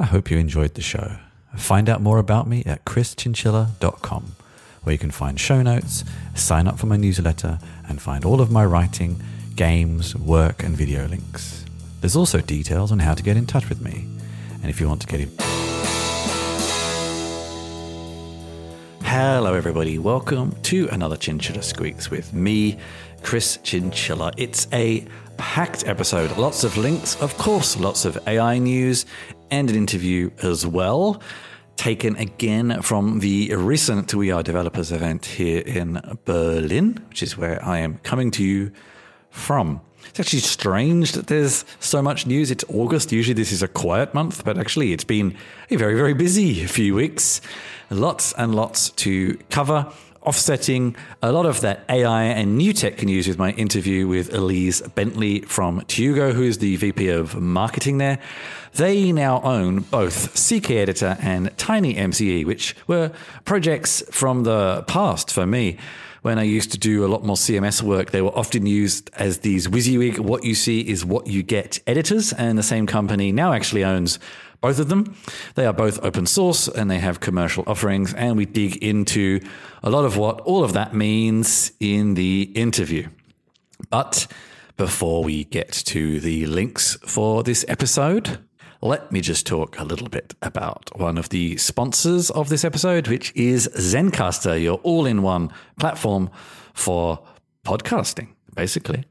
I hope you enjoyed the show. Find out more about me at chrischinchilla.com, where you can find show notes, sign up for my newsletter, and find all of my writing, games, work, and video links. There's also details on how to get in touch with me. And if you want to get in. Hello, everybody. Welcome to another Chinchilla Squeaks with me, Chris Chinchilla. It's a packed episode. Lots of links, of course, lots of AI news, and an interview as well. Taken again from the recent We Are Developers event here in Berlin, which is where I am coming to you from. It's actually strange that there's so much news. It's August. Usually this is a quiet month, but actually it's been a very, very busy few weeks. Lots and lots to cover offsetting a lot of that AI and new tech news with my interview with Elise Bentley from Tiugo, who is the VP of marketing there. They now own both CK Editor and Tiny MCE, which were projects from the past for me. When I used to do a lot more CMS work, they were often used as these WYSIWYG, what you see is what you get editors, and the same company now actually owns both of them. They are both open source and they have commercial offerings, and we dig into a lot of what all of that means in the interview. But before we get to the links for this episode, let me just talk a little bit about one of the sponsors of this episode, which is Zencastr, your all in one platform for podcasting, basically.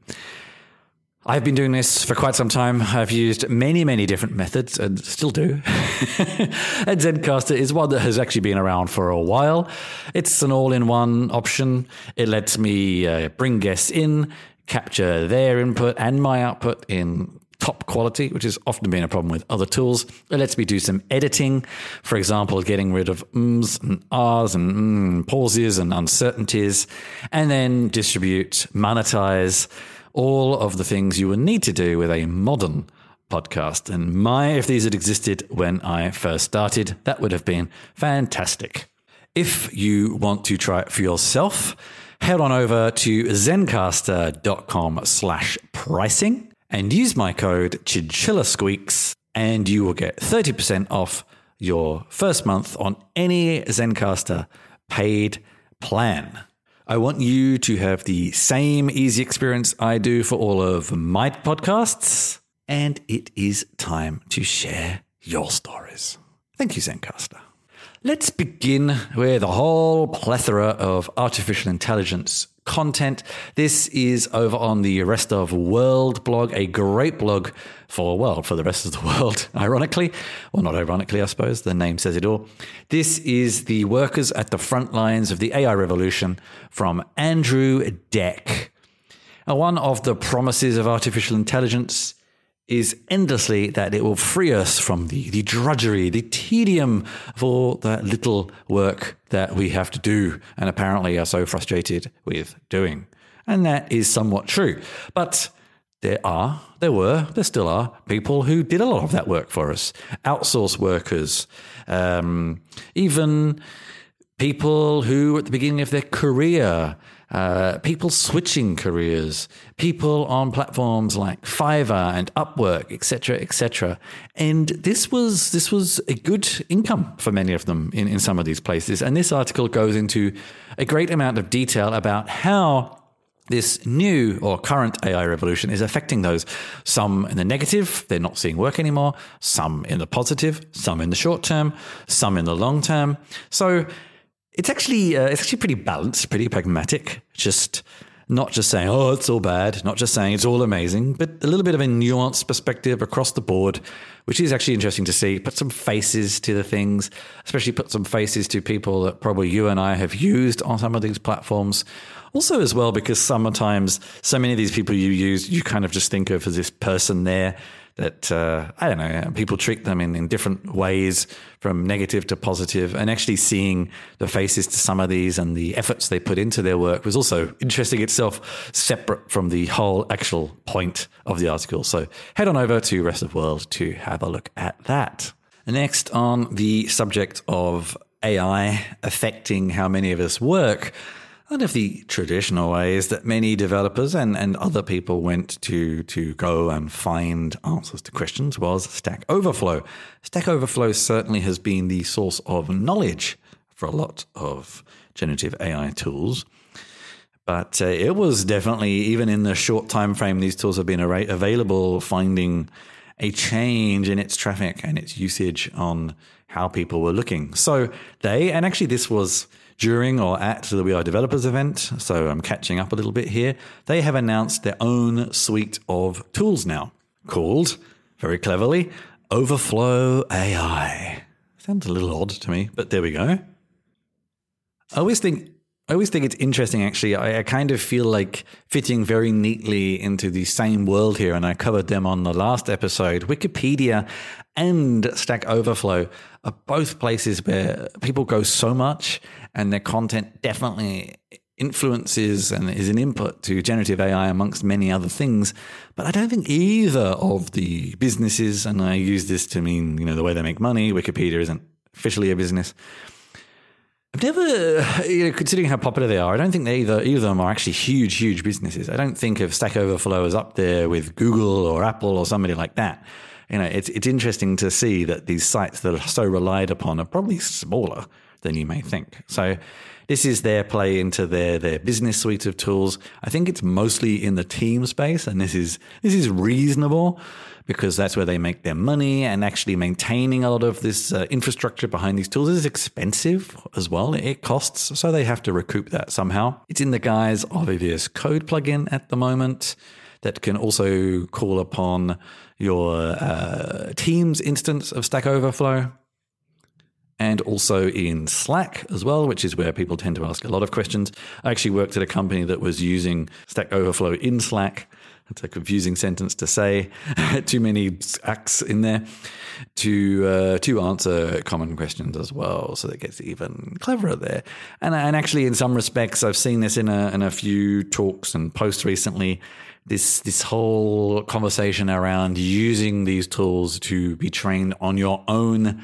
I've been doing this for quite some time. I've used many, many different methods and still do. and Zencastr is one that has actually been around for a while. It's an all in one option. It lets me uh, bring guests in, capture their input and my output in top quality, which has often been a problem with other tools. It lets me do some editing, for example, getting rid of ums and ahs and mm, pauses and uncertainties, and then distribute, monetize all of the things you would need to do with a modern podcast. And my, if these had existed when I first started, that would have been fantastic. If you want to try it for yourself, head on over to zencastr.com slash pricing and use my code Chinchilla Squeaks and you will get 30% off your first month on any zencastr paid plan. I want you to have the same easy experience I do for all of my podcasts. And it is time to share your stories. Thank you, Zencastr. Let's begin with a whole plethora of artificial intelligence content. This is over on the Rest of World blog, a great blog for, well, for the rest of the world, ironically. Well, not ironically, I suppose. The name says it all. This is the workers at the front lines of the AI revolution from Andrew Deck. Now, one of the promises of artificial intelligence is endlessly that it will free us from the, the drudgery, the tedium of all that little work that we have to do and apparently are so frustrated with doing. And that is somewhat true. But there are, there were, there still are people who did a lot of that work for us. Outsource workers, um, even people who at the beginning of their career uh, people switching careers, people on platforms like Fiverr and Upwork, etc., etc. And this was this was a good income for many of them in, in some of these places. And this article goes into a great amount of detail about how this new or current AI revolution is affecting those. Some in the negative, they're not seeing work anymore. Some in the positive, some in the short term, some in the long term. So it's actually uh, it's actually pretty balanced, pretty pragmatic. Just not just saying oh it's all bad, not just saying it's all amazing, but a little bit of a nuanced perspective across the board, which is actually interesting to see. Put some faces to the things, especially put some faces to people that probably you and I have used on some of these platforms. Also, as well, because sometimes so many of these people you use, you kind of just think of as this person there that uh, I don't know people treat them in, in different ways from negative to positive. And actually seeing the faces to some of these and the efforts they put into their work was also interesting itself separate from the whole actual point of the article. So head on over to rest of world to have a look at that. Next on the subject of ai affecting how many of us work One of the traditional ways that many developers and, and other people went to, to go and find answers to questions was Stack Overflow. Stack Overflow certainly has been the source of knowledge for a lot of generative AI tools. But uh, it was definitely, even in the short time frame these tools have been available, finding a change in its traffic and its usage on how people were looking. So they, and actually this was during or at the We Are Developers event, so I'm catching up a little bit here, they have announced their own suite of tools now called, very cleverly, Overflow AI. Sounds a little odd to me, but there we go. I always think I always think it's interesting, actually. I, I, kind of feel like fitting very neatly into the same world here, and I covered them on the last episode. Wikipedia and Stack Overflow are both places where people go so much, and their content definitely influences and is an input to generative AI amongst many other things. But I don't think either of the businesses, and I use this to mean, you know, the way they make money, Wikipedia isn't officially a business I've never, you know, considering how popular they are, I don't think they either, either of them are actually huge, huge businesses. I don't think of Stack Overflow as up there with Google or Apple or somebody like that. You know, it's it's interesting to see that these sites that are so relied upon are probably smaller than you may think. So this is their play into their their business suite of tools. I think it's mostly in the team space, and this is this is reasonable because that's where they make their money. And actually, maintaining a lot of this uh, infrastructure behind these tools is expensive as well. It costs, so they have to recoup that somehow. It's in the guise of a VS Code plugin at the moment that can also call upon your uh, Teams instance of Stack Overflow. And also in Slack as well, which is where people tend to ask a lot of questions. I actually worked at a company that was using Stack Overflow in Slack it's a confusing sentence to say. Too many acts in there to uh, to answer common questions as well. So that gets even cleverer there. And and actually, in some respects, I've seen this in a in a few talks and posts recently. This this whole conversation around using these tools to be trained on your own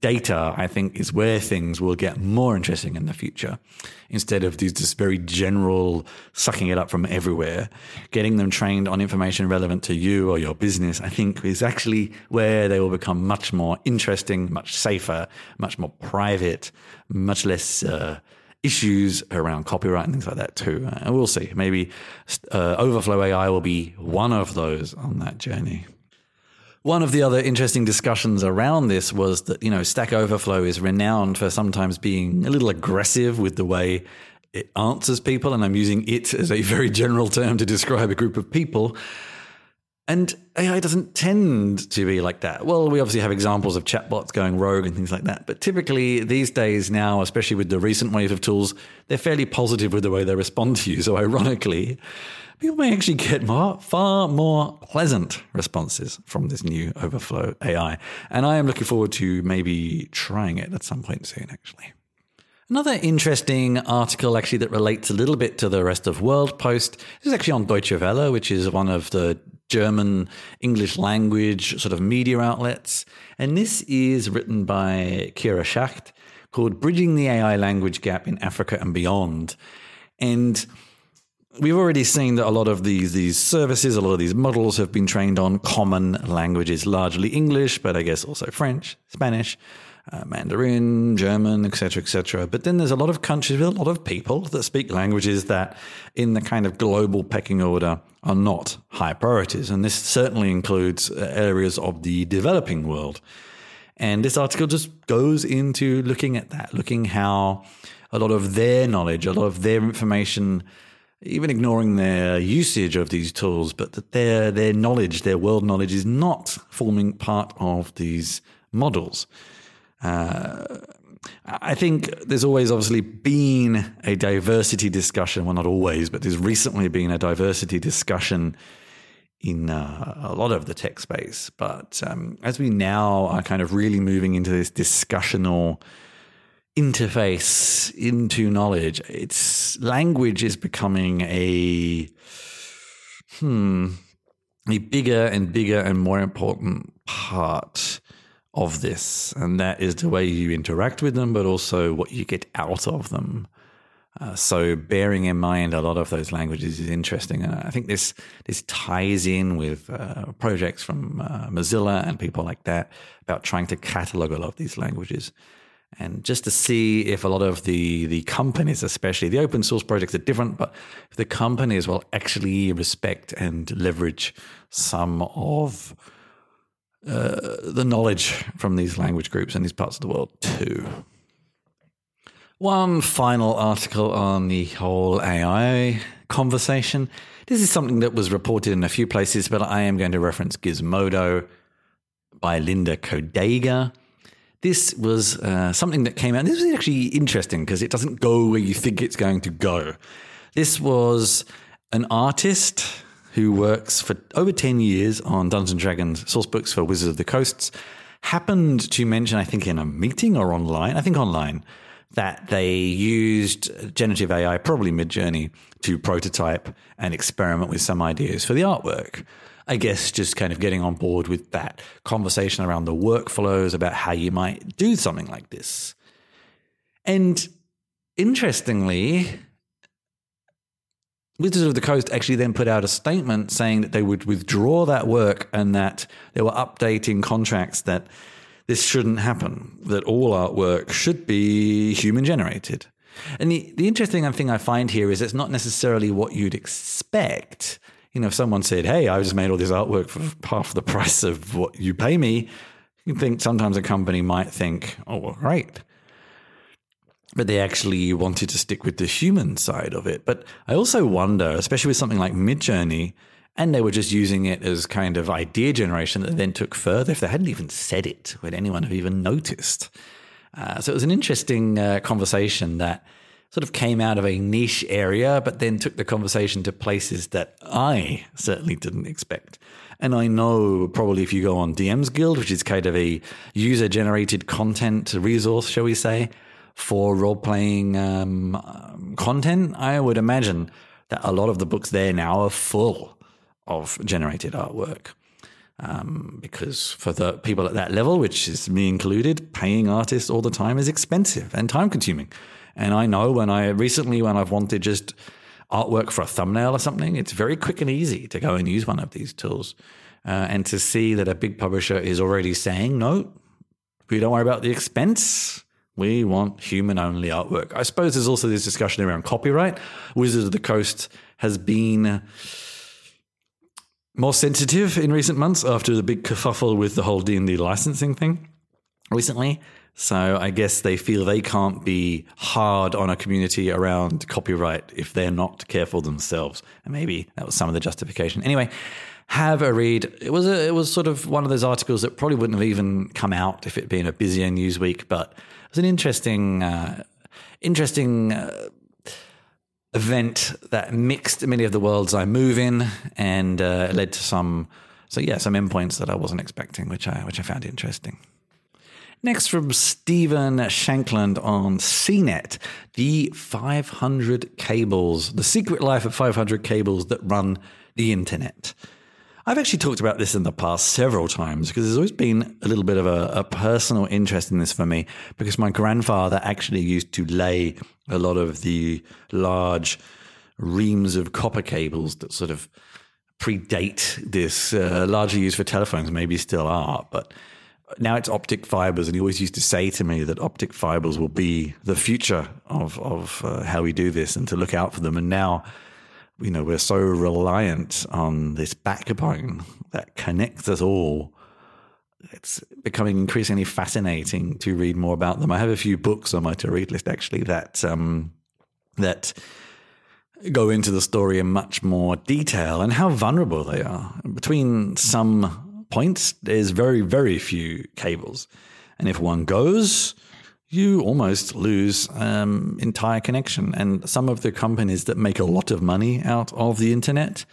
data, I think, is where things will get more interesting in the future. Instead of these just very general sucking it up from everywhere, getting them trained on information relevant to you or your business, I think is actually where they will become much more interesting, much safer, much more private, much less. Uh, issues around copyright and things like that too. And we'll see. Maybe uh, Overflow AI will be one of those on that journey. One of the other interesting discussions around this was that, you know, Stack Overflow is renowned for sometimes being a little aggressive with the way it answers people. And I'm using it as a very general term to describe a group of people. And AI doesn't tend to be like that. Well, we obviously have examples of chatbots going rogue and things like that. But typically, these days now, especially with the recent wave of tools, they're fairly positive with the way they respond to you. So, ironically, people may actually get more, far more pleasant responses from this new Overflow AI. And I am looking forward to maybe trying it at some point soon, actually. Another interesting article, actually, that relates a little bit to the rest of World Post this is actually on Deutsche Welle, which is one of the German English language sort of media outlets. And this is written by Kira Schacht called Bridging the AI Language Gap in Africa and Beyond. And we've already seen that a lot of these these services, a lot of these models have been trained on common languages, largely English, but I guess also French, Spanish, uh, Mandarin, German, etc., etc. But then there's a lot of countries with a lot of people that speak languages that, in the kind of global pecking order, are not high priorities, and this certainly includes uh, areas of the developing world. And this article just goes into looking at that, looking how a lot of their knowledge, a lot of their information even ignoring their usage of these tools, but that their their knowledge, their world knowledge, is not forming part of these models. Uh, I think there's always obviously been a diversity discussion. Well, not always, but there's recently been a diversity discussion in uh, a lot of the tech space. But um, as we now are kind of really moving into this discussional interface into knowledge. It's language is becoming a hmm a bigger and bigger and more important part of this, and that is the way you interact with them, but also what you get out of them. Uh, so bearing in mind a lot of those languages is interesting, and I think this this ties in with uh, projects from uh, Mozilla and people like that about trying to catalog a lot of these languages, and just to see if a lot of the the companies, especially the open source projects, are different, but if the companies will actually respect and leverage some of uh, the knowledge from these language groups in these parts of the world too. One final article on the whole AI conversation. This is something that was reported in a few places, but I am going to reference Gizmodo by Linda Codega. This was uh, something that came out. This was actually interesting because it doesn't go where you think it's going to go. This was an artist who works for over 10 years on Dungeons and Dragons source books for Wizards of the Coasts, happened to mention, I think in a meeting or online, I think online, that they used generative AI, probably Midjourney, to prototype and experiment with some ideas for the artwork. I guess just kind of getting on board with that conversation around the workflows about how you might do something like this. And interestingly, Wizards of the Coast actually then put out a statement saying that they would withdraw that work and that they were updating contracts that this shouldn't happen, that all artwork should be human generated. And the, the interesting thing I find here is it's not necessarily what you'd expect. You know, if someone said, Hey, I just made all this artwork for half the price of what you pay me, you think sometimes a company might think, Oh, well, great. But they actually wanted to stick with the human side of it. But I also wonder, especially with something like Midjourney, and they were just using it as kind of idea generation that then took further. If they hadn't even said it, would anyone have even noticed? Uh, so it was an interesting uh, conversation that sort of came out of a niche area, but then took the conversation to places that I certainly didn't expect. And I know probably if you go on DM's Guild, which is kind of a user generated content resource, shall we say, for role playing um, content, I would imagine that a lot of the books there now are full of generated artwork. Um, because for the people at that level, which is me included, paying artists all the time is expensive and time consuming. And I know when I recently, when I've wanted just artwork for a thumbnail or something, it's very quick and easy to go and use one of these tools. Uh, and to see that a big publisher is already saying, no, we don't worry about the expense. We want human only artwork. I suppose there's also this discussion around copyright. Wizards of the Coast has been more sensitive in recent months after the big kerfuffle with the whole D&D licensing thing recently. So I guess they feel they can't be hard on a community around copyright if they're not careful themselves. And maybe that was some of the justification. Anyway, have a read. It was a, it was sort of one of those articles that probably wouldn't have even come out if it'd been a busier news week, but it was an interesting uh, interesting uh, event that mixed many of the worlds I move in and uh, led to some, so yeah, some endpoints that I wasn't expecting, which I which I found interesting. Next from Stephen Shankland on CNET, the 500 cables, the secret life of 500 cables that run the internet. I've actually talked about this in the past several times because there's always been a little bit of a, a, personal interest in this for me because my grandfather actually used to lay a lot of the large reams of copper cables that sort of predate this, uh, largely used for telephones, maybe still are, but now it's optic fibers, and he always used to say to me that optic fibers will be the future of of uh, how we do this, and to look out for them. And now you know, we're so reliant on this backbone that connects us all. It's becoming increasingly fascinating to read more about them. I have a few books on my to read list actually that um, that go into the story in much more detail and how vulnerable they are. Between some points, there's very, very few cables. And if one goes, you almost lose um, entire connection. And some of the companies that make a lot of money out of the internet,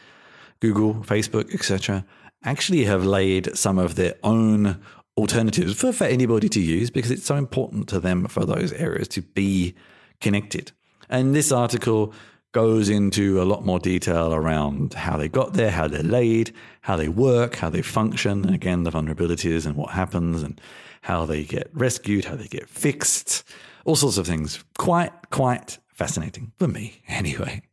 Google, Facebook, etc., actually have laid some of their own alternatives for, for anybody to use because it's so important to them for those areas to be connected. And this article goes into a lot more detail around how they got there, how they're laid, how they work, how they function, and again, the vulnerabilities and what happens and how they get rescued, how they get fixed, all sorts of things. Quite, quite fascinating for me, anyway.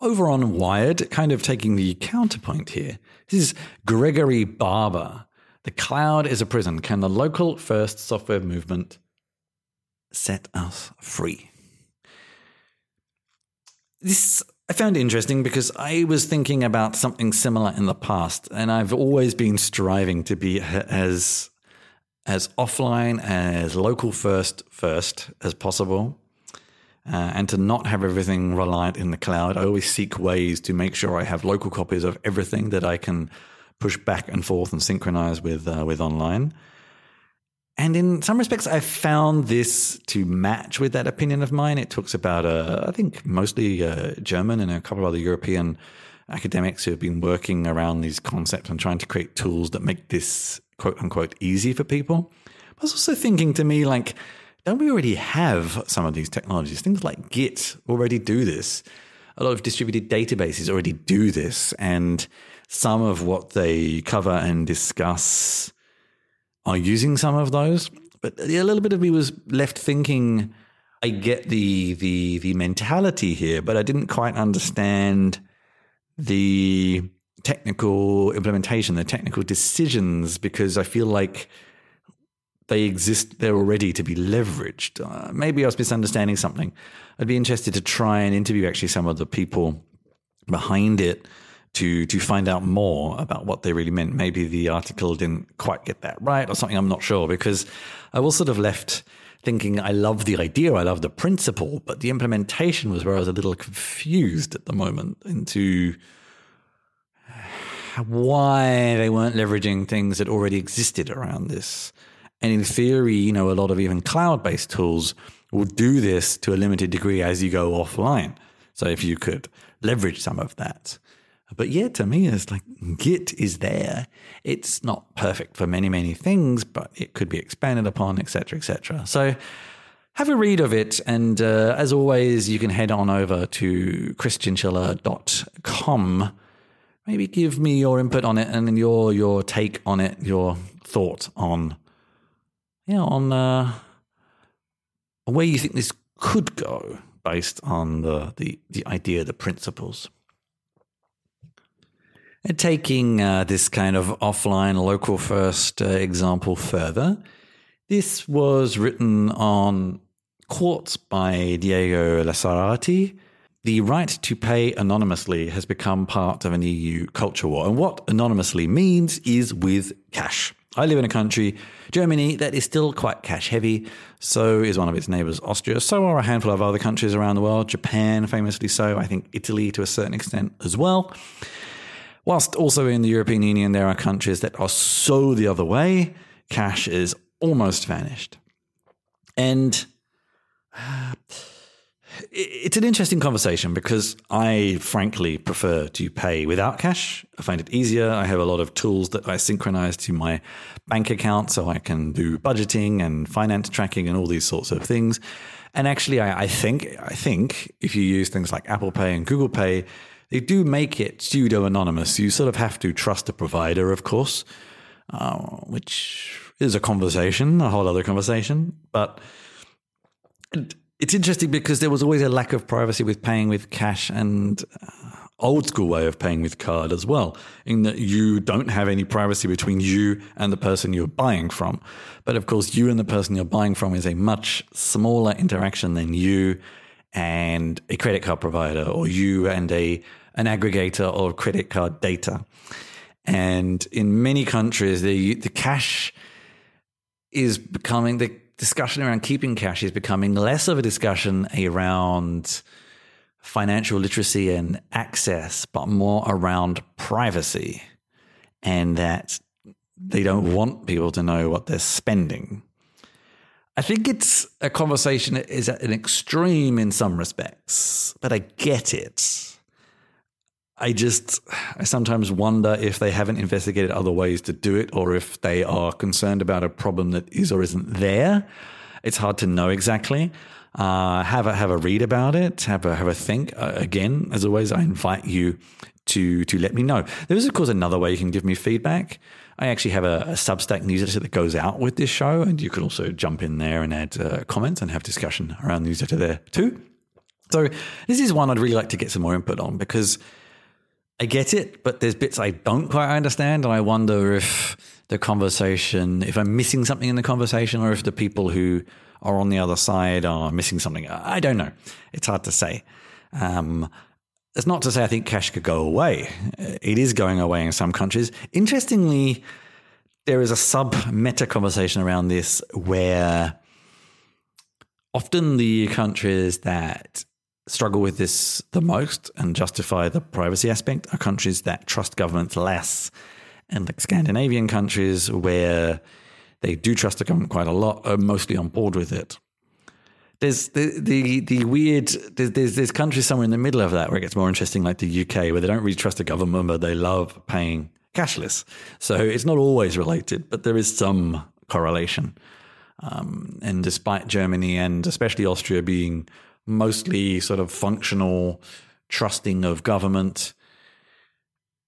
Over on Wired, kind of taking the counterpoint here, this is Gregory Barber. The cloud is a prison. Can the local first software movement set us free? This I found interesting because I was thinking about something similar in the past, and I've always been striving to be as as offline as local first first as possible uh, and to not have everything reliant in the cloud. I always seek ways to make sure I have local copies of everything that I can push back and forth and synchronize with uh, with online. And in some respects, I found this to match with that opinion of mine. It talks about, uh, I think, mostly uh, German and a couple of other European academics who have been working around these concepts and trying to create tools that make this quote unquote easy for people. I was also thinking to me, like, don't we already have some of these technologies? Things like Git already do this. A lot of distributed databases already do this. And some of what they cover and discuss are using some of those. But a little bit of me was left thinking, I get the the the mentality here, but I didn't quite understand the technical implementation, the technical decisions, because I feel like they exist, they're already to be leveraged. Uh, maybe I was misunderstanding something. I'd be interested to try and interview actually some of the people behind it to to find out more about what they really meant. Maybe the article didn't quite get that right or something. I'm not sure because I was sort of left thinking I love the idea, I love the principle, but the implementation was where I was a little confused at the moment into why they weren't leveraging things that already existed around this. And in theory, you know, a lot of even cloud based tools will do this to a limited degree as you go offline. So if you could leverage some of that. But yeah, to me, it's like Git is there. It's not perfect for many, many things, but it could be expanded upon, etc., etc. So have a read of it. And uh, as always, you can head on over to chrischinchilla.com. Maybe give me your input on it and your your take on it, your thought on yeah, on uh, where you think this could go based on the, the, the idea, the principles. And taking uh, this kind of offline, local first uh, example further, this was written on Quartz by Diego Lasarati. The right to pay anonymously has become part of an EU culture war. And what anonymously means is with cash. I live in a country, Germany, that is still quite cash heavy. So is one of its neighbors, Austria. So are a handful of other countries around the world, Japan, famously so. I think Italy to a certain extent as well. Whilst also in the European Union, there are countries that are so the other way. Cash is almost vanished. And. Uh, it's an interesting conversation because I frankly prefer to pay without cash. I find it easier. I have a lot of tools that I synchronize to my bank account so I can do budgeting and finance tracking and all these sorts of things. And actually, I, I think I think if you use things like Apple Pay and Google Pay, they do make it pseudo anonymous. You sort of have to trust the provider, of course, uh, which is a conversation, a whole other conversation. But it's interesting because there was always a lack of privacy with paying with cash and uh, old school way of paying with card as well, in that you don't have any privacy between you and the person you're buying from. But of course, you and the person you're buying from is a much smaller interaction than you and a credit card provider or you and a an aggregator of credit card data. And in many countries, the the cash is becoming the discussion around keeping cash is becoming less of a discussion around financial literacy and access, but more around privacy and that they don't want people to know what they're spending. I think it's a conversation that is at an extreme in some respects, but I get it. I just, I sometimes wonder if they haven't investigated other ways to do it or if they are concerned about a problem that is or isn't there. It's hard to know exactly. Uh, have a have a read about it. Have a have a think. Uh, again, as always, I invite you to to let me know. There is, of course, another way you can give me feedback. I actually have a, a, Substack newsletter that goes out with this show, and you can also jump in there and add uh, comments and have discussion around the newsletter there too. So this is one I'd really like to get some more input on because I get it, but there's bits I don't quite understand, and I wonder if the conversation, if I'm missing something in the conversation, or if the people who are on the other side are missing something. I don't know. It's hard to say. Um, it's not to say I think cash could go away. It is going away in some countries. Interestingly, there is a sub meta conversation around this where often the countries that struggle with this the most and justify the privacy aspect are countries that trust governments less. And like Scandinavian countries where they do trust the government quite a lot are mostly on board with it. There's the the, the weird there's, there's, there's countries somewhere in the middle of that where it gets more interesting, like the UK, where they don't really trust the government, but they love paying cashless. So it's not always related, but there is some correlation. Um, and despite Germany and especially Austria being mostly sort of functional, trusting of government.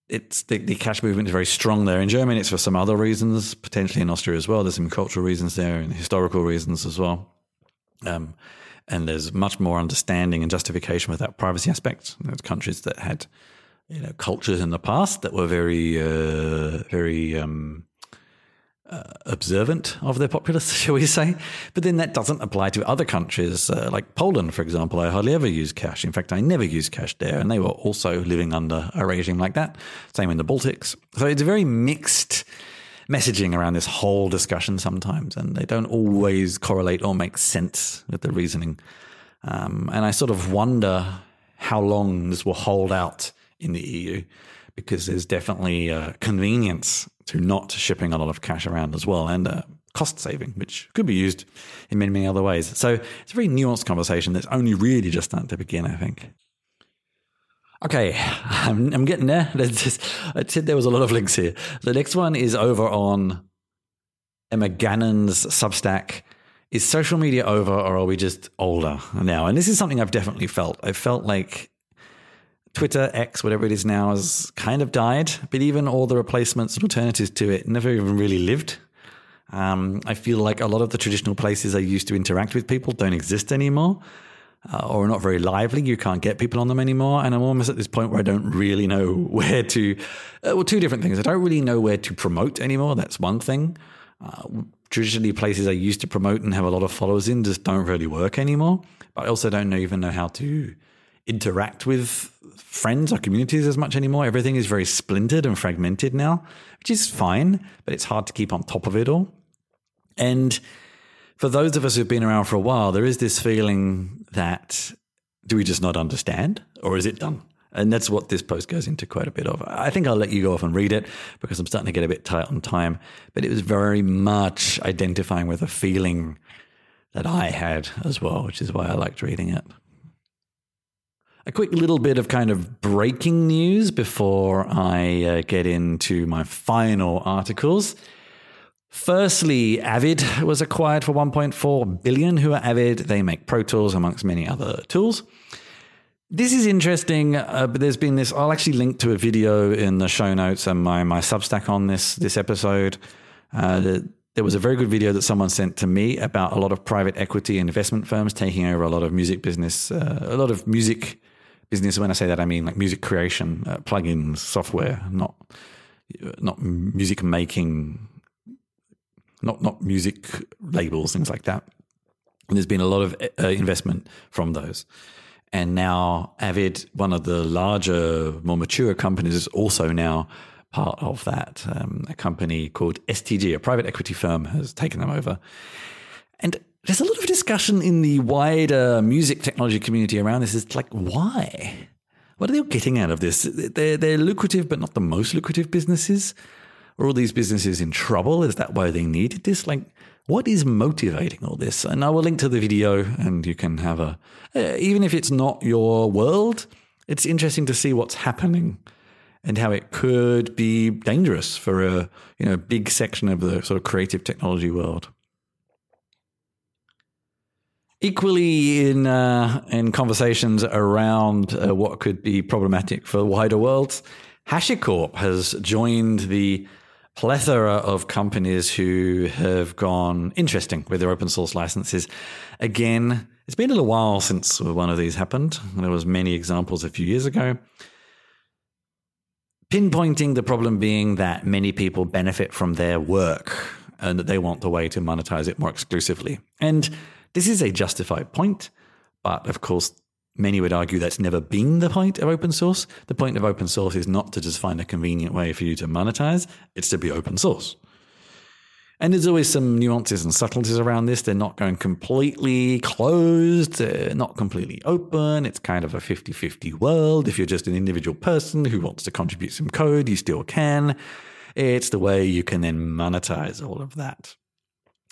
It's the, the cash movement is very strong there. In Germany, it's for some other reasons, potentially in Austria as well. There's some cultural reasons there and historical reasons as well. Um, and there's much more understanding and justification with that privacy aspect. There's countries that had, you know, cultures in the past that were very, uh, very um, uh, observant of their populace, shall we say? But then that doesn't apply to other countries, uh, like Poland, for example. I hardly ever use cash. In fact, I never use cash there, and they were also living under a regime like that. Same in the Baltics. So it's a very mixed messaging around this whole discussion sometimes, and they don't always correlate or make sense with the reasoning. Um, and I sort of wonder how long this will hold out in the EU because there's definitely a convenience to not shipping a lot of cash around as well and a cost saving, which could be used in many, many other ways. So it's a very nuanced conversation that's only really just starting to begin, I think. Okay, I'm, I'm getting there. Just, I said there was a lot of links here. The next one is over on Emma Gannon's Substack. Is social media over or are we just older now? And this is something I've definitely felt. I felt like Twitter, X, whatever it is now, has kind of died, but even all the replacements and alternatives to it never even really lived. Um, I feel like a lot of the traditional places I used to interact with people don't exist anymore. Uh, or are not very lively. You can't get people on them anymore. And I'm almost at this point where I don't really know where to. Uh, well, two different things. I don't really know where to promote anymore. That's one thing. Uh, traditionally, places I used to promote and have a lot of followers in just don't really work anymore. But I also don't know, even know how to interact with friends or communities as much anymore. Everything is very splintered and fragmented now, which is fine, but it's hard to keep on top of it all. And for those of us who've been around for a while, there is this feeling that do we just not understand or is it done? And that's what this post goes into quite a bit of. I think I'll let you go off and read it because I'm starting to get a bit tight on time. But it was very much identifying with a feeling that I had as well, which is why I liked reading it. A quick little bit of kind of breaking news before I uh, get into my final articles. Firstly, Avid was acquired for 1.4 billion. Who are Avid? They make Pro Tools amongst many other tools. This is interesting, uh, but there's been this. I'll actually link to a video in the show notes and my my Substack on this this episode. Uh, the, there was a very good video that someone sent to me about a lot of private equity investment firms taking over a lot of music business, uh, a lot of music business. When I say that, I mean like music creation, uh, plugins, software, not not music making, not not music labels, things like that. And there's been a lot of uh, investment from those. And now Avid, one of the larger, more mature companies, is also now part of that. Um, a company called STG, a private equity firm, has taken them over. And there's a lot of discussion in the wider music technology community around this. It's like, why? What are they getting out of this? They're, they're lucrative, but not the most lucrative businesses. Are all these businesses in trouble? Is that why they needed this? Like, what is motivating all this? And I will link to the video and you can have a, uh, even if it's not your world, it's interesting to see what's happening and how it could be dangerous for a you know big section of the sort of creative technology world. Equally, in uh, in conversations around uh, what could be problematic for the wider worlds, HashiCorp has joined the plethora of companies who have gone interesting with their open source licenses. Again, it's been a little while since one of these happened. There was many examples a few years ago. Pinpointing the problem being that many people benefit from their work and that they want the way to monetize it more exclusively. And this is a justified point, but of course, many would argue that's never been the point of open source. The point of open source is not to just find a convenient way for you to monetize, it's to be open source. And there's always some nuances and subtleties around this. They're not going completely closed, not completely open. It's kind of a 50 50 world. If you're just an individual person who wants to contribute some code, you still can. It's the way you can then monetize all of that.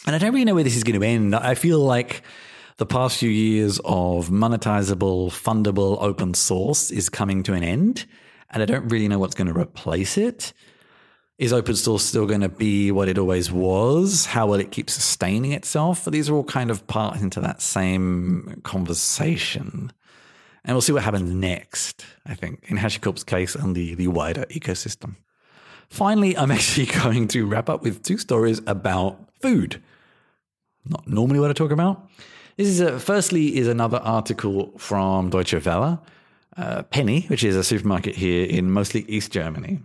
And I don't really know where this is going to end. I feel like the past few years of monetizable, fundable open source is coming to an end. And I don't really know what's going to replace it. Is open source still going to be what it always was? How will it keep sustaining itself? These are all kind of part into that same conversation. And we'll see what happens next, I think, in HashiCorp's case and the, the wider ecosystem. Finally, I'm actually going to wrap up with two stories about food. Not normally what I talk about. This is a, firstly is another article from Deutsche Welle. Uh, Penny, which is a supermarket here in mostly East Germany,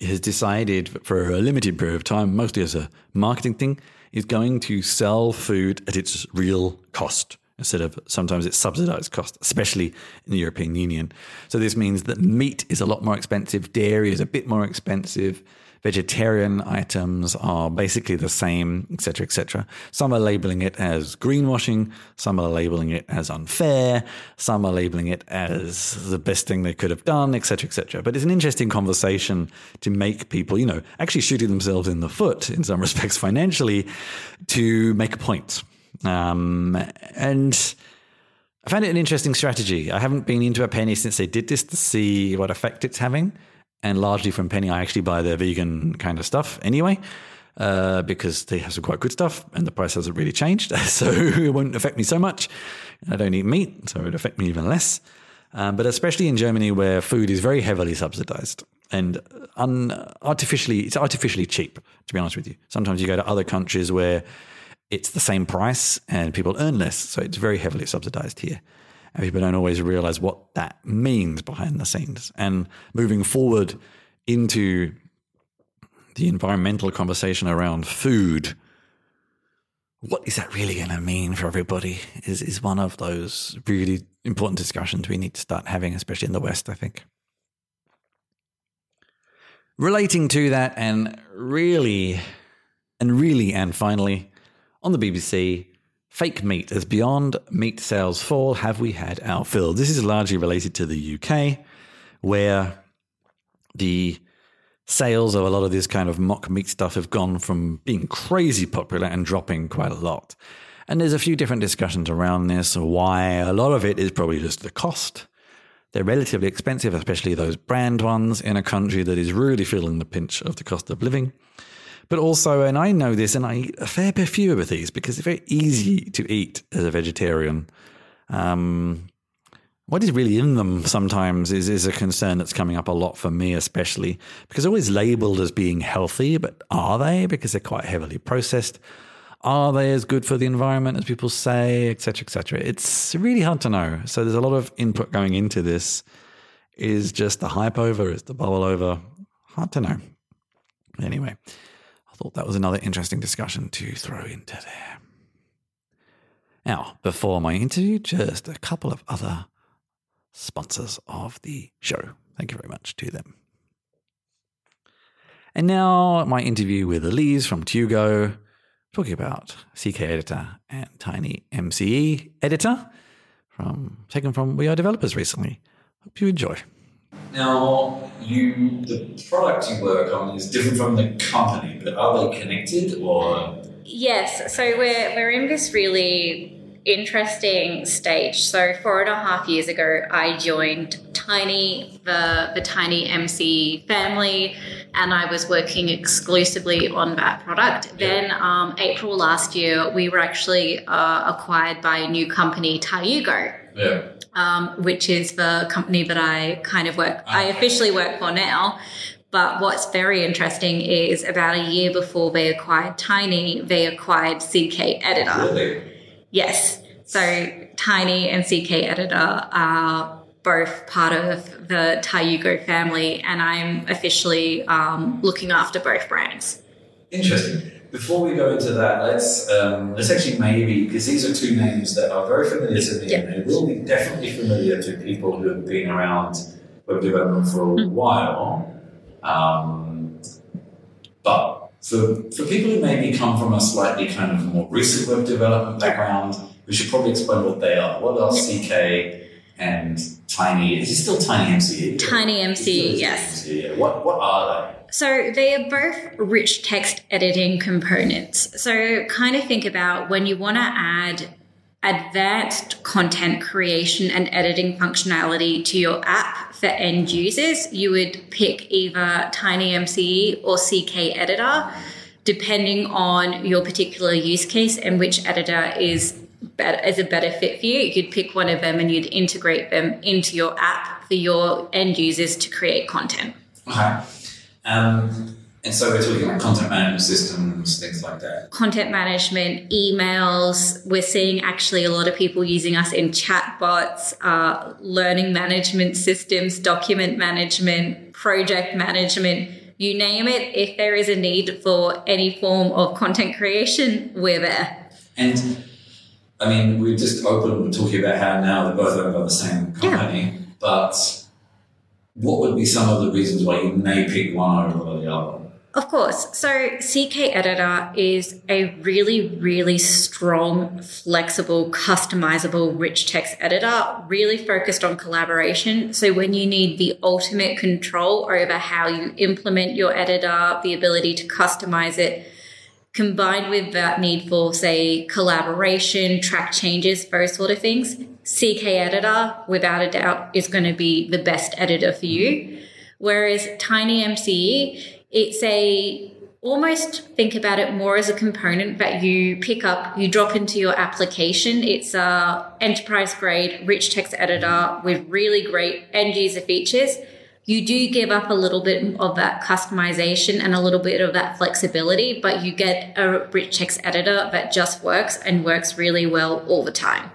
has decided for a limited period of time, mostly as a marketing thing, is going to sell food at its real cost instead of sometimes it's subsidized cost, especially in the European Union. So this means that meat is a lot more expensive, dairy is a bit more expensive, vegetarian items are basically the same, etc., etc. Some are labeling it as greenwashing, some are labeling it as unfair, some are labeling it as the best thing they could have done, etc., etc. But it's an interesting conversation to make people, you know, actually shooting themselves in the foot in some respects financially to make a point. Um, and I found it an interesting strategy. I haven't been into a penny since they did this to see what effect it's having. And largely from Penny, I actually buy their vegan kind of stuff anyway, uh, because they have some quite good stuff and the price hasn't really changed. so it won't affect me so much. I don't eat meat, so it would affect me even less. Um, but especially in Germany, where food is very heavily subsidized and un- artificially, it's artificially cheap, to be honest with you. Sometimes you go to other countries where it's the same price and people earn less. So it's very heavily subsidized here. And people don't always realize what that means behind the scenes. And moving forward into the environmental conversation around food, what is that really going to mean for everybody is, is one of those really important discussions we need to start having, especially in the West, I think. Relating to that, and really, and really, and finally, on the BBC, fake meat as beyond meat sales fall, have we had our fill? This is largely related to the UK, where the sales of a lot of this kind of mock meat stuff have gone from being crazy popular and dropping quite a lot. And there's a few different discussions around this, why a lot of it is probably just the cost. They're relatively expensive, especially those brand ones in a country that is really feeling the pinch of the cost of living. But also, and I know this, and I eat a fair bit fewer of these because they're very easy to eat as a vegetarian. Um, what is really in them sometimes is, is a concern that's coming up a lot for me, especially because they're always labeled as being healthy, but are they? Because they're quite heavily processed. Are they as good for the environment as people say, etc., etc.? It's really hard to know. So there's a lot of input going into this. Is just the hype over? Is the bubble over? Hard to know. Anyway, thought that was another interesting discussion to throw into there. Now, before my interview, just a couple of other sponsors of the show. Thank you very much to them. And now, my interview with Elise from Tiugo, talking about CK Editor and Tiny MCE Editor, from taken from We Are Developers recently. Hope you enjoy. Now, you the product you work on is different from the company, but are they connected or? Yes. So we're we're in this really interesting stage. So four and a half years ago, I joined Tiny, the the Tiny MC family, and I was working exclusively on that product. Then um, April last year, we were actually uh, acquired by a new company, Tiugo. Yeah um, which is the company that I kind of work, I officially work for now. But what's very interesting is about a year before they acquired Tiny, they acquired CK Editor. Really? Yes. So Tiny and CK Editor are both part of the Tiugo family, and I'm officially um, looking after both brands. Interesting. Before we go into that, let's um, let's actually maybe because these are two names that are very familiar to me, Yeah. and they will be definitely familiar to people who have been around web development for a while. Um, but for for people who maybe come from a slightly kind of more recent web development background, we should probably explain what they are. What are CK and Tiny? Is it still Tiny MCE? Tiny MCE, yes. MCE. What what are they? So they are both rich text editing components. So kind of think about when you want to add advanced content creation and editing functionality to your app for end users, you would pick either Tiny MCE or CK Editor, depending on your particular use case and which editor is better, is a better fit for you. You'd pick one of them and you'd integrate them into your app for your end users to create content. Okay. Um, and so we're talking about content management systems, things like that. content management, emails. We're seeing actually a lot of people using us in chatbots, uh, learning management systems, document management, project management. You name it, if there is a need for any form of content creation, we're there. And I mean, we're just opened talking about how now they're both owned by the same company, yeah. but what would be some of the reasons why you may pick one over the other? Of course. So, CK Editor is a really, really strong, flexible, customizable, rich text editor, really focused on collaboration. So, when you need the ultimate control over how you implement your editor, the ability to customize it, combined with that need for, say, collaboration, track changes, those sort of things, CK Editor, without a doubt, is going to be the best editor for you. Whereas Tiny MCE, it's a almost think about it more as a component that you pick up, you drop into your application. It's a enterprise grade rich text editor with really great end user features. You do give up a little bit of that customization and a little bit of that flexibility, but you get a rich text editor that just works and works really well all the time.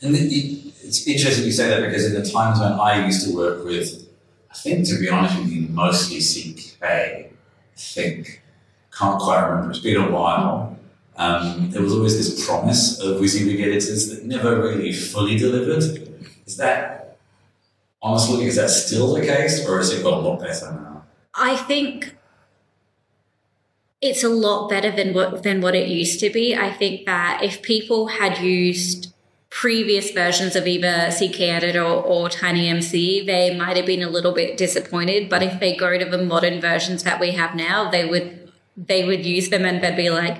And it, it- it's interesting you say that because in the times when I used to work with, I think to be honest with you, mostly CK, I think, can't quite remember, it's been a while. Um, there was always this promise of WYSIWYG editors that never really fully delivered. Is that, honestly, is that still the case or has it got a lot better now? I think it's a lot better than what than what it used to be. I think that if people had used previous versions of either CK Editor or TinyMC, they might have been a little bit disappointed. But if they go to the modern versions that we have now, they would they would use them and they'd be like,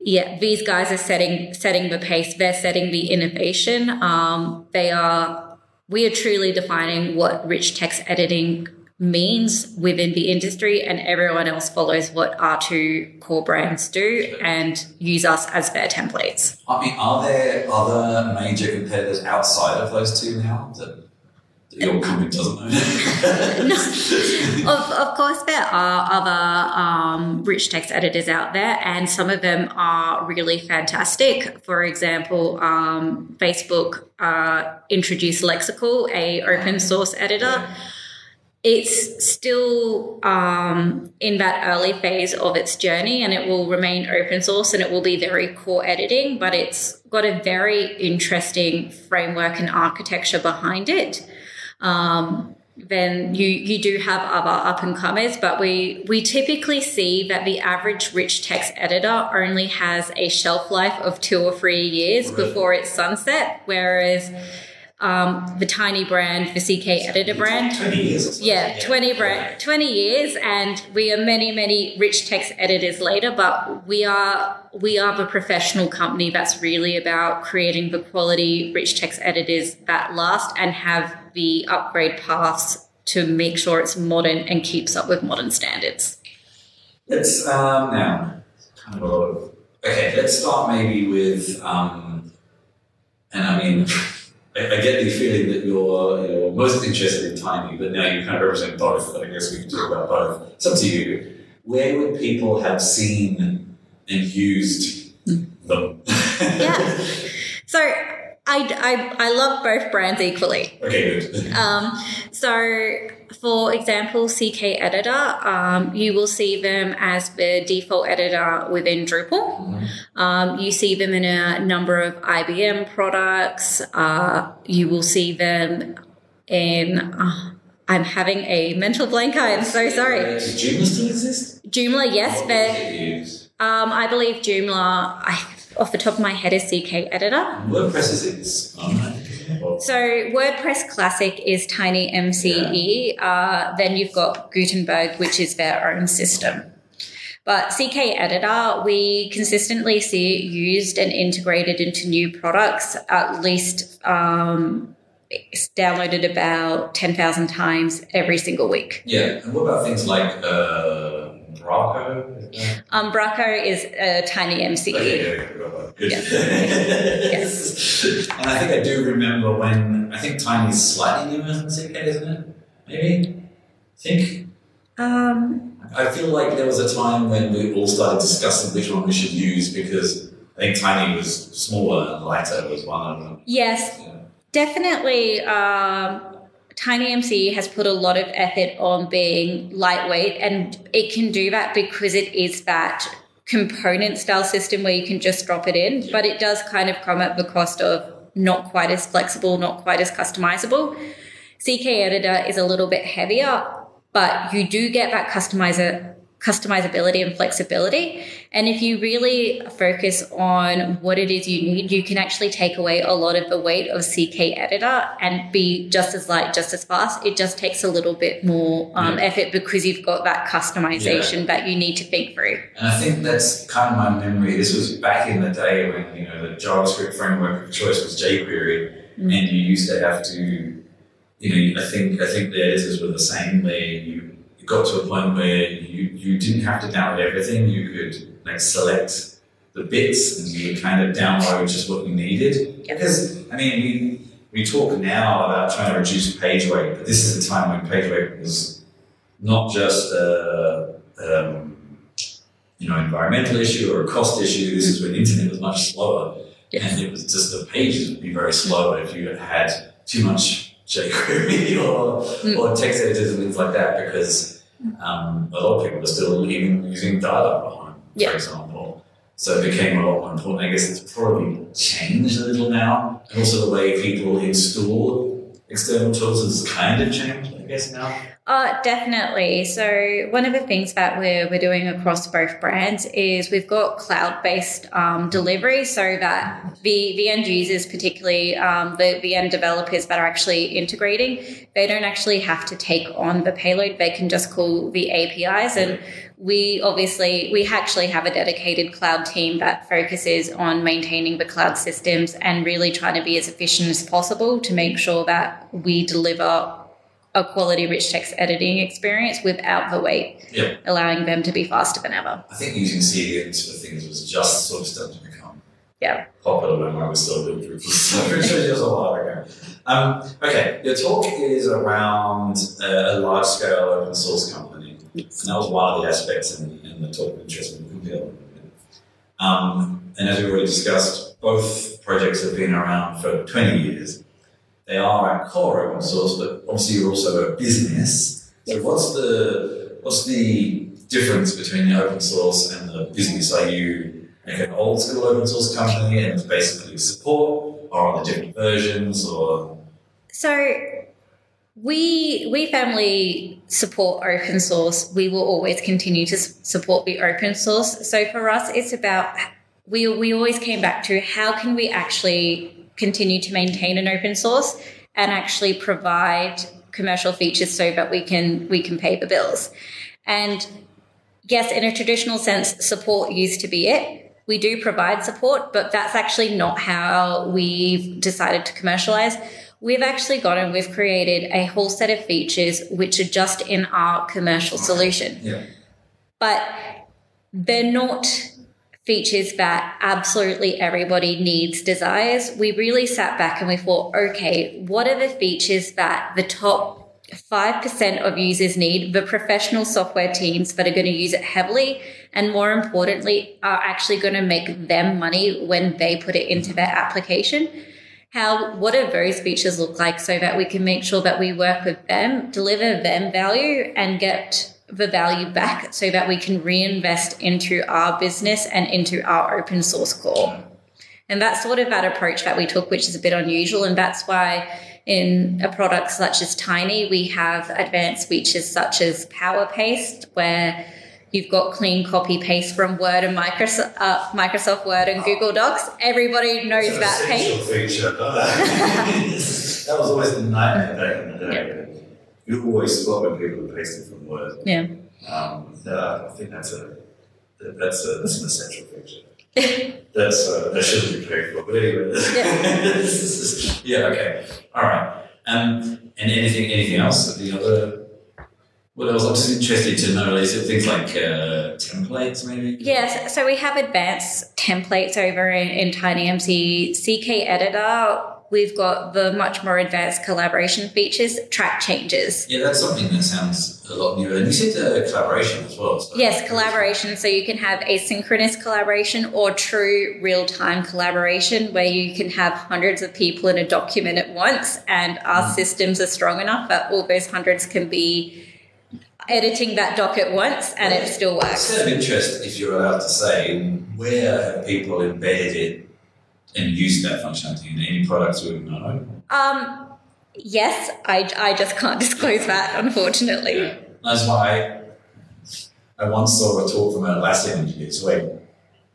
yeah, these guys are setting setting the pace. They're setting the innovation. Um, they are. We are truly defining what rich text editing means within the industry, and everyone else follows what our two core brands do and use us as their templates. I mean, are there other major competitors outside of those two now that, your company doesn't know? of, of course, there are other um, rich text editors out there, and some of them are really fantastic. For example, um, Facebook uh, introduced Lexical, a open source editor. It's still um, in that early phase of its journey, and it will remain open source, and it will be very core editing. But it's got a very interesting framework and architecture behind it. Um, then you you do have other up and comers, but we we typically see that the average rich text editor only has a shelf life of two or three years Really? before it's sunset, whereas um, the tiny brand, the CK editor brand, 20 years or yeah, 20, brand, 20 years, and we are many, many rich text editors later, but we are we are the professional company that's really about creating the quality rich text editors that last and have the upgrade paths to make sure it's modern and keeps up with modern standards. Let's um, now kind of a lot of okay. Let's start maybe with um, and I mean, I, I get the feeling that you're, you're most interested in Tiny, but now you kind of represent both. But I guess we can talk about both. It's up to you. Where would people have seen and used them? Yeah. So I, I, I love both brands equally. okay, good. Um, so, for example, CK Editor, um, you will see them as the default editor within Drupal. Um, you see them in a number of IBM products. Uh, you will see them in. Uh, I'm having a mental blank. I am so sorry. Does Joomla still exist? Joomla, yes, but it use? um, I believe Joomla, I, off the top of my head, is CK Editor. WordPress is own. So WordPress Classic is Tiny MCE. Uh, then you've got Gutenberg, which is their own system. But CK Editor, we consistently see it used and integrated into new products. At least um, it's downloaded about ten thousand times every single week. Yeah, and what about things like uh, Braco? Is Um, Braco is a Tiny MCE. Okay, yeah, yeah. Yes. And I think I do remember when I think Tiny's slightly newer than CK, isn't it? Maybe. I think. Um, I feel like there was a time when we all started discussing which one we should use because I think Tiny was smaller and lighter was one of them. yes, Yeah. Definitely, um, Tiny MC has put a lot of effort on being lightweight, and it can do that because it is that component style system where you can just drop it in, but it does kind of come at the cost of not quite as flexible, not quite as customizable. CK Editor is a little bit heavier, but you do get that customizer customizability and flexibility. And if you really focus on what it is you need, you can actually take away a lot of the weight of CK Editor and be just as light, just as fast. It just takes a little bit more um, Yeah. effort because you've got that customization that you need to think through. And I think that's kind of my memory. This was back in the day when you know the JavaScript framework of choice was jQuery, Mm. and you used to have to, you know, I think I think the editors were the same. Where you got to a point where you you didn't have to download everything. You could like select the bits, and you would kind of download just what you needed. Yep. Because I mean, we we talk now about trying to reduce page weight, but this is a time when page weight was not just a um, you know environmental issue or a cost issue. This is when the internet was much slower, and it was just the pages would be very slow if you had too much jQuery or Mm. or text editors and things like that because um, a lot of people are still even using dial-up Yeah. for example. So it became a lot more important. I guess it's probably changed a little now. And also the way people install external tools has kind of changed, Guess, now. Uh, definitely. So one of the things that we're, we're doing across both brands is we've got cloud-based um, delivery so that the, the end users, particularly um, the, the end developers that are actually integrating, they don't actually have to take on the payload. They can just call the APIs and we obviously we actually have a dedicated cloud team that focuses on maintaining the cloud systems and really trying to be as efficient as possible to make sure that we deliver a quality rich text editing experience without the wait, Yeah. allowing them to be faster than ever. I think using CDNs for things was just sort of starting to become Yeah. popular when I was still doing Drupal. So it was just a while ago. Um, okay, your talk is around uh, a large scale open source company. And that was one of the aspects in, in the talk that interested me. completely. Um, and as we already discussed, both projects have been around for 20 years. They are at core open source, but obviously you're also a business. So what's the what's the difference between the open source and the business? Are you like an old school open source company and it's basically support, or are there different versions, or So we we family support open source. We will always continue to support the open source. So for us, it's about we we always came back to how can we actually continue to maintain an open source and actually provide commercial features so that we can we can pay the bills. And yes, in a traditional sense, support used to be it. We do provide support, but that's actually not how we've decided to commercialize. We've actually gone and we've created a whole set of features which are just in our commercial solution yeah, but they're not features that absolutely everybody needs, desires, we really sat back and we thought, okay, what are the features that the top 5% of users need, the professional software teams that are going to use it heavily, and more importantly, are actually going to make them money when they put it into their application? How, what do those features look like so that we can make sure that we work with them, deliver them value, and get the value back so that we can reinvest into our business and into our open source core. And that's sort of that approach that we took, which is a bit unusual. And that's why in a product such as Tiny, we have advanced features such as Power Paste, where you've got clean copy paste from Word and Microsoft, uh, Microsoft Word and Google Docs. Everybody knows that paste. feature. that was always the nightmare back in the day. You always spot when people are pasting from Word. Yeah. Um, I think that's a that- that's a that's an essential feature. that's uh, that shouldn't be paid for. But anyway, yeah. okay, all right. Um, and anything anything else? The other. What else? I'm just interested to know. Is it things like uh, templates, maybe? Yes, so we have advanced templates over in, in TinyMC CK Editor. We've got the much more advanced collaboration features, track changes. Yeah, that's something that sounds a lot newer. And you said uh, collaboration as well. so- Yes, collaboration. So you can have asynchronous collaboration or true real time collaboration where you can have hundreds of people in a document at once. And our systems are strong enough that all those hundreds can be editing that doc at once and it still works. It's kind of interest, if you're allowed to say, where have people embedded it and use that functionality in any products we know? Um, yes, I, I just can't disclose that, unfortunately. Yeah. That's why I, I once saw a talk from an Atlassian engineer, so I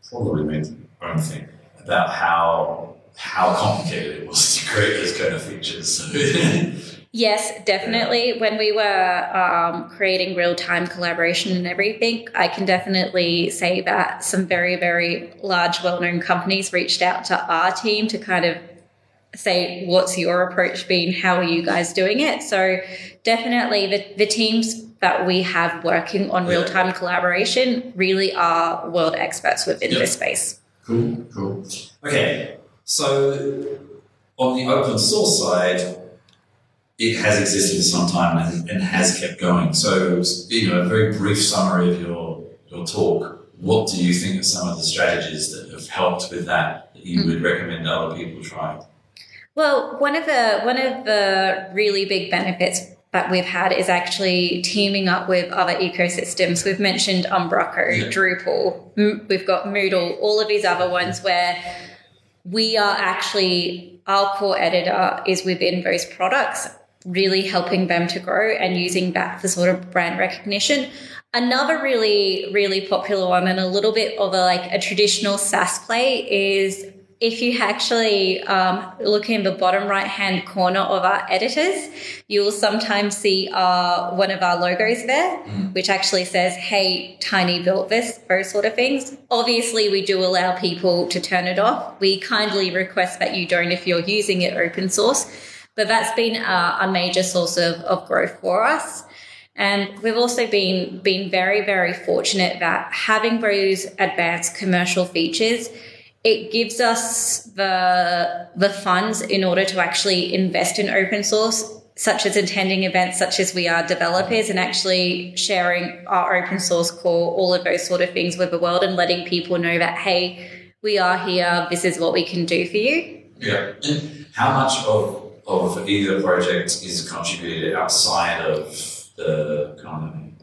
probably made their own thing, about how how complicated it was to create those kind of features. So, Yes, definitely. When we were um, creating real time collaboration and everything, I can definitely say that some very, very large, well known companies reached out to our team to kind of say, What's your approach been? How are you guys doing it? So, definitely, the, the teams that we have working on real time collaboration really are world experts within Yeah. this space. Cool, cool. Okay, so on the open source side, it has existed for some time and, has kept going. So, you know, a very brief summary of your your talk. What do you think are some of the strategies that have helped with that that you would recommend other people try? Well, one of the one of the really big benefits that we've had is actually teaming up with other ecosystems. We've mentioned Umbraco, Yeah. Drupal, we've got Moodle, all of these other ones where we are actually our core editor is within those products, really helping them to grow and using that for sort of brand recognition. Another really, really popular one and a little bit of a like a traditional SaaS play is if you actually um, look in the bottom right hand corner of our editors, you will sometimes see uh, one of our logos there, which actually says, Hey, Tiny built this, those sort of things. Obviously, we do allow people to turn it off. We kindly request that you don't if you're using it open source, but that's been uh, a major source of, of growth for us. And we've also been been very, very fortunate that having those advanced commercial features, it gives us the the funds in order to actually invest in open source, such as attending events such as we are developers and actually sharing our open source core, all of those sort of things with the world and letting people know that, hey, we are here, this is what we can do for you. Yeah. How much of of either project is contributed outside of the company?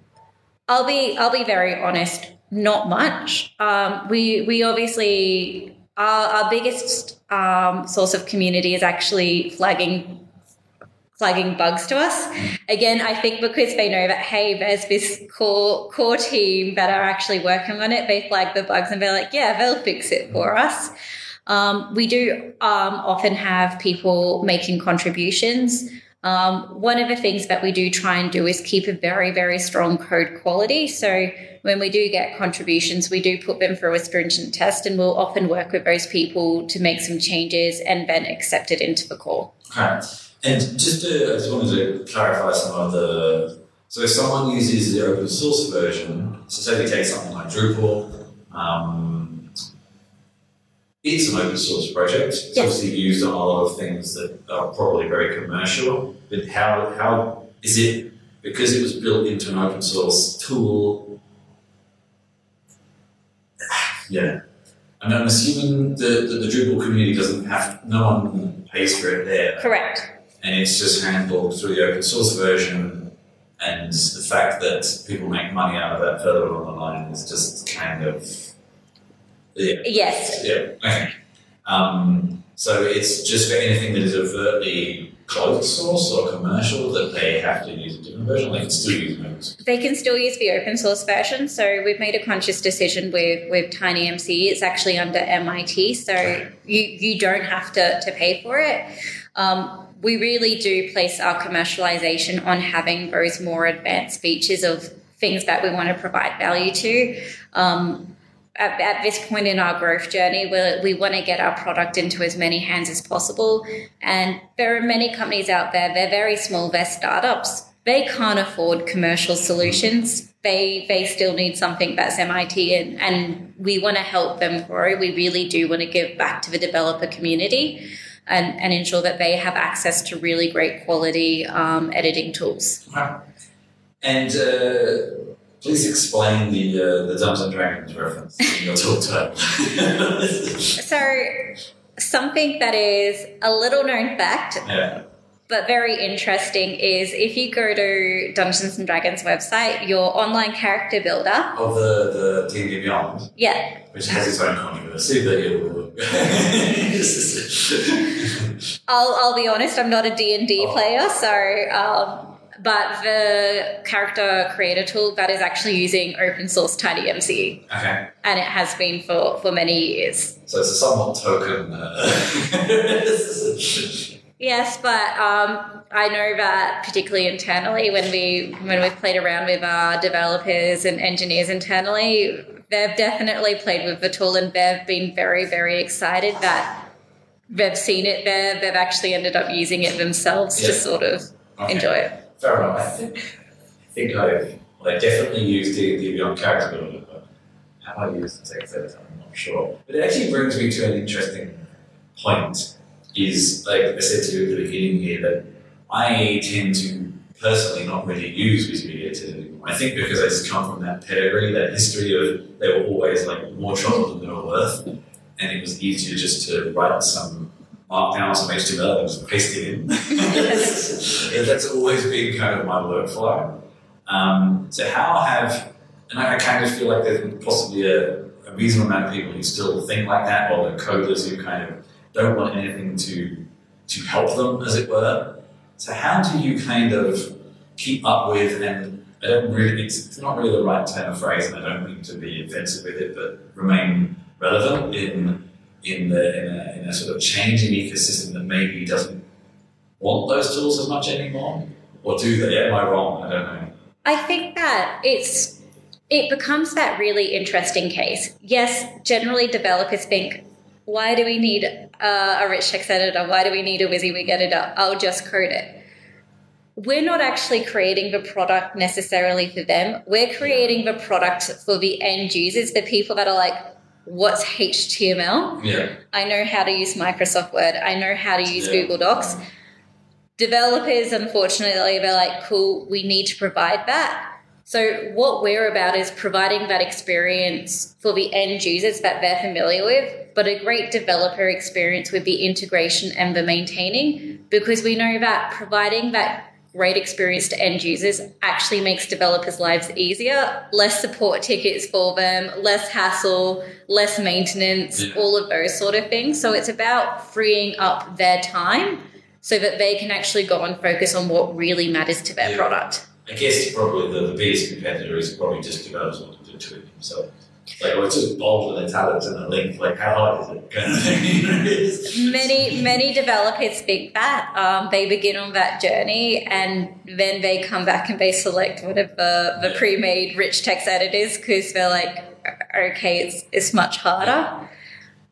I'll be I'll be very honest, not much. Um, we we obviously our, our biggest um, source of community is actually flagging flagging bugs to us. Again, I think because they know that hey, there's this core core team that are actually working on it. They flag the bugs and they're like, yeah, they'll fix it for us. Um, we do um, often have people making contributions. Um, one of the things that we do try and do is keep a very, very strong code quality. So when we do get contributions, we do put them through a stringent test and we'll often work with those people to make some changes and then accept it into the core. Okay. And just to, I just wanted to clarify some of the. So if someone uses the open source version, so say we take something like Drupal, um, it's an open source project. It's Yes. obviously used on a lot of things that are probably very commercial. But how how is it because it was built into an open source tool? Yeah. And I'm assuming the, the, the Drupal community doesn't have, no one pays for it there. Correct. And it's just handled through the open source version. And the fact that people make money out of that further along the line is just kind of, yeah. Yes. Yeah, okay. Um, so it's just for anything that is overtly closed source or commercial that they have to use a different version, they can still use open source. They can still use the open source version. So we've made a conscious decision with, with TinyMC. It's actually under MIT, so you, you don't have to, to pay for it. Um, we really do place our commercialization on having those more advanced features of things that we want to provide value to. Um, at, at this point in our growth journey, we we want to get our product into as many hands as possible. And there are many companies out there, they're very small, they're startups. They can't afford commercial solutions. They, they still need something that's MIT, and, and we want to help them grow. We really do want to give back to the developer community and, and ensure that they have access to really great quality um, editing tools. Okay. And uh, please explain the uh, the Dungeons and Dragons reference in your talk title. So, something that is a little known fact, yeah. but very interesting is if you go to Dungeons and Dragons website, your online character builder, Of the the D&D Beyond, yeah, which has its own controversy that you I'll, I'll be honest, I'm not a D&D Oh. player, so um, but the character creator tool that is actually using open source TinyMC, okay. and it has been for, for many years. So it's a somewhat token. Uh, Yes, but um, I know that particularly internally, when we when we've played around with our developers and engineers internally, they've definitely played with the tool and they've been very very excited that they've seen it there. They've actually ended up using it themselves Yeah. to sort of Okay. enjoy it. Fair enough. I think, I I definitely used D&D Beyond Character Builder, but have I used the text editor? I'm not sure. But it actually brings me to an interesting point. Is like I said to you at the beginning here that I tend to personally not really use Vismedia anymore. I think because I just come from that pedigree, that history of they were always like more trouble than they were worth, and it was easier just to write some markdown, some HTML, and just paste it in. That's always been kind of my workflow. Um, so how have, and I, I kind of feel like there's possibly a, a reasonable amount of people who still think like that, or the coders who kind of don't want anything to to help them, as it were. So how do you kind of keep up with and I don't really, it's, it's not really the right term of phrase, and I don't mean to be offensive with it, but remain relevant in in the in a, in a sort of changing ecosystem that maybe doesn't want those tools as much anymore, or do they? Am I wrong? I don't know. I think that it's it becomes that really interesting case. Yes, generally developers think, why do we need uh, a rich text editor? Why do we need a WYSIWYG editor? I'll just code it. We're not actually creating the product necessarily for them. We're creating the product for the end users, the people that are like, what's HTML? Yeah, I know how to use Microsoft Word. I know how to use Yeah. Google Docs. Developers, unfortunately, they're like, cool, we need to provide that. So, what we're about is providing that experience for the end users that they're familiar with, but a great developer experience with the integration and the maintaining, because we know that providing that great experience to end users actually makes developers' lives easier, less support tickets for them, less hassle, less maintenance, Yeah. all of those sort of things. So, it's about freeing up their time so that they can actually go and focus on what really matters to their Yeah. product. I guess probably the, the biggest competitor is probably just developers wanting to do it themselves. Like, well, it's just bold with italics and a link. Like, how hard is it? Kind of thing. You know, it's- Many many developers think that um, they begin on that journey and then they come back and they select one of the, Yeah. pre-made rich text editors because they're like, okay, it's it's much harder.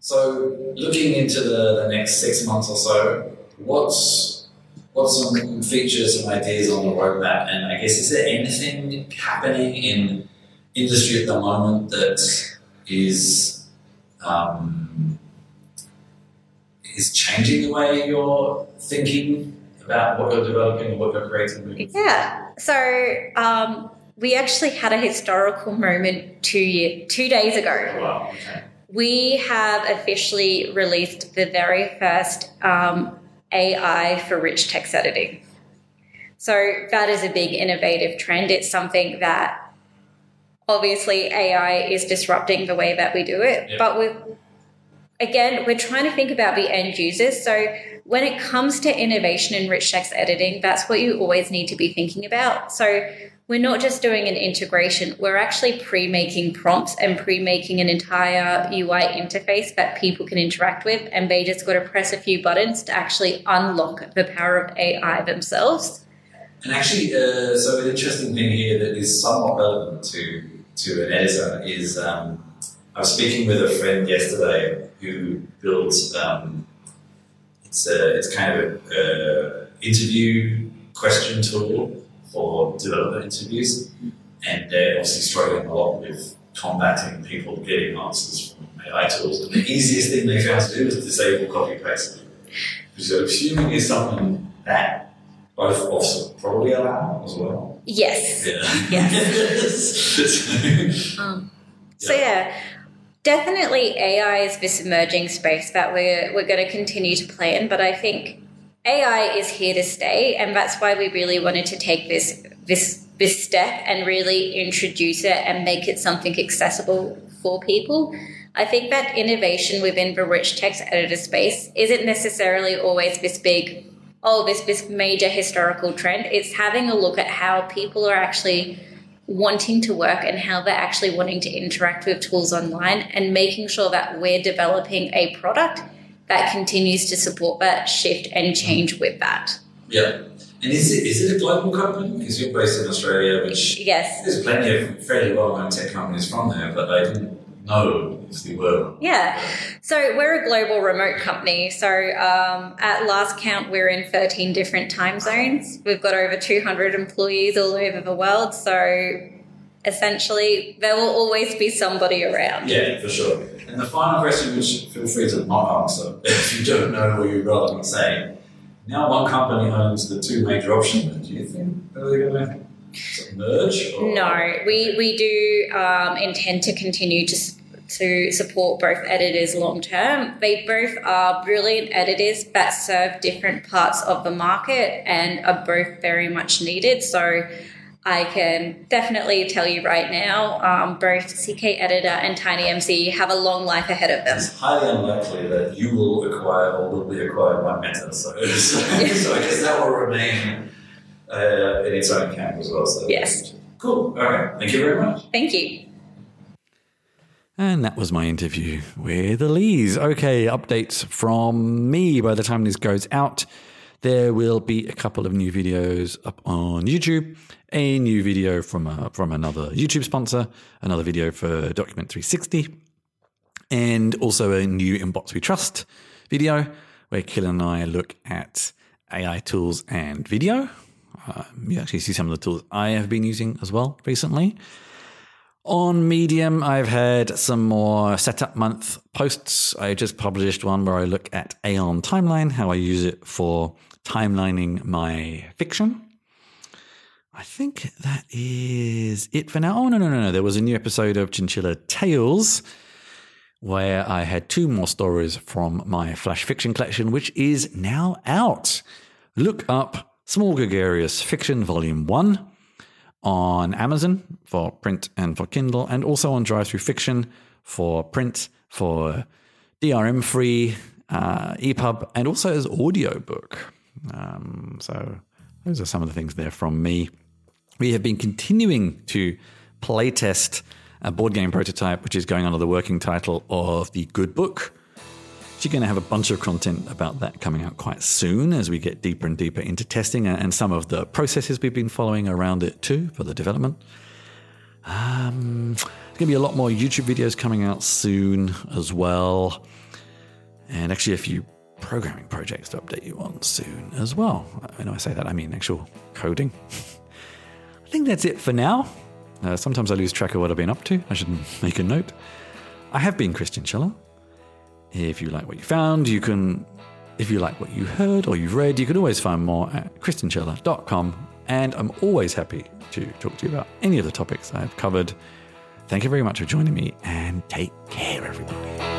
So, looking into the, the next six months or so, what's what's some features and ideas on the roadmap? And I guess is there anything happening in industry at the moment that is um, is changing the way you're thinking about what you're developing and what you're creating? Yeah. So um, we actually had a historical moment two year, two days ago. Wow. Okay. We have officially released the very first um, AI for rich text editing. So that is a big innovative trend. It's something that obviously AI is disrupting the way that we do it, Yeah. but we've again, we're trying to think about the end users. So when it comes to innovation in rich text editing, that's what you always need to be thinking about. So we're not just doing an integration, we're actually pre making prompts and pre making an entire UI interface that people can interact with. And they just got to press a few buttons to actually unlock the power of AI themselves. And actually, uh, so an interesting thing here that is somewhat relevant to to an editor is um, I was speaking with a friend yesterday who builds um, it's a, it's kind of an interview question tool for developer interviews, and they're obviously struggling a lot with combating people getting answers from AI tools. And the easiest thing they found to do is disable copy paste. So assuming it's something that both also probably allow as well. Yes. Yeah. Yes. Um, so yeah, definitely AI is this emerging space that we're we're going to continue to play in. But I think AI is here to stay, and that's why we really wanted to take this this this step and really introduce it and make it something accessible for people. I think that innovation within the rich text editor space isn't necessarily always this big oh, this this major historical trend. It's having a look at how people are actually wanting to work and how they're actually wanting to interact with tools online and making sure that we're developing a product that continues to support that shift and change with that. yeah. And is it is it a global company? Because you're based in Australia, which Yes. there's plenty of fairly well-known tech companies from there, but I didn't the if they were. Yeah. So we're a global remote company. So um, at last count, we're in 13 different time zones. We've got over 200 employees all over the world. So essentially, there will always be somebody around. Yeah, for sure. And the final question, which feel free to not answer if you don't know or you'd rather not say. Now one company owns the two major options. Do you think they're going to merge? Or? No, we we do um, intend to continue to to support both editors long term. They both are brilliant editors that serve different parts of the market and are both very much needed. So. I can definitely tell you right now, um, both CK Editor and Tiny MC have a long life ahead of them. It's highly unlikely that you will acquire or will be acquired by Meta. So, so, so I guess that will remain uh, in its own camp as well. So Yes. Cool. All right. Thank you very much. Thank you. And that was my interview with Elise. Okay, updates from me. By the time this goes out, there will be a couple of new videos up on YouTube. A new video from a, from another YouTube sponsor, another video for Document360, and also a new Inbox We Trust video where Killen and I look at AI tools and video. Uh, you actually see some of the tools I have been using as well recently. On Medium, I've had some more setup month posts. I just published one where I look at Aeon Timeline, how I use it for timelining my fiction. I think that is it for now. Oh, no, no, no, no. There was a new episode of Chinchilla Tales where I had two more stories from my flash fiction collection, which is now out. Look up Small Gregarious Fiction Volume 1 on Amazon for print and for Kindle, and also on DriveThruFiction for print, for DRM free, uh, EPUB, and also as audiobook. Um, so those are some of the things there from me. We have been continuing to playtest a board game prototype, which is going under the working title of The Good Book. You're going to have a bunch of content about that coming out quite soon as we get deeper and deeper into testing and some of the processes we've been following around it too for the development. Um, there's going to be a lot more YouTube videos coming out soon as well. And actually, a few programming projects to update you on soon as well. When I say that, I mean actual coding. I think that's it for now. Uh, sometimes I lose track of what I've been up to. I should make a note. I have been Chris Chinchilla, If you like what you found, you can, if you like what you heard or you've read, you can always find more at chrischinchilla.com. And I'm always happy to talk to you about any of the topics I've covered. Thank you very much for joining me and take care, everybody.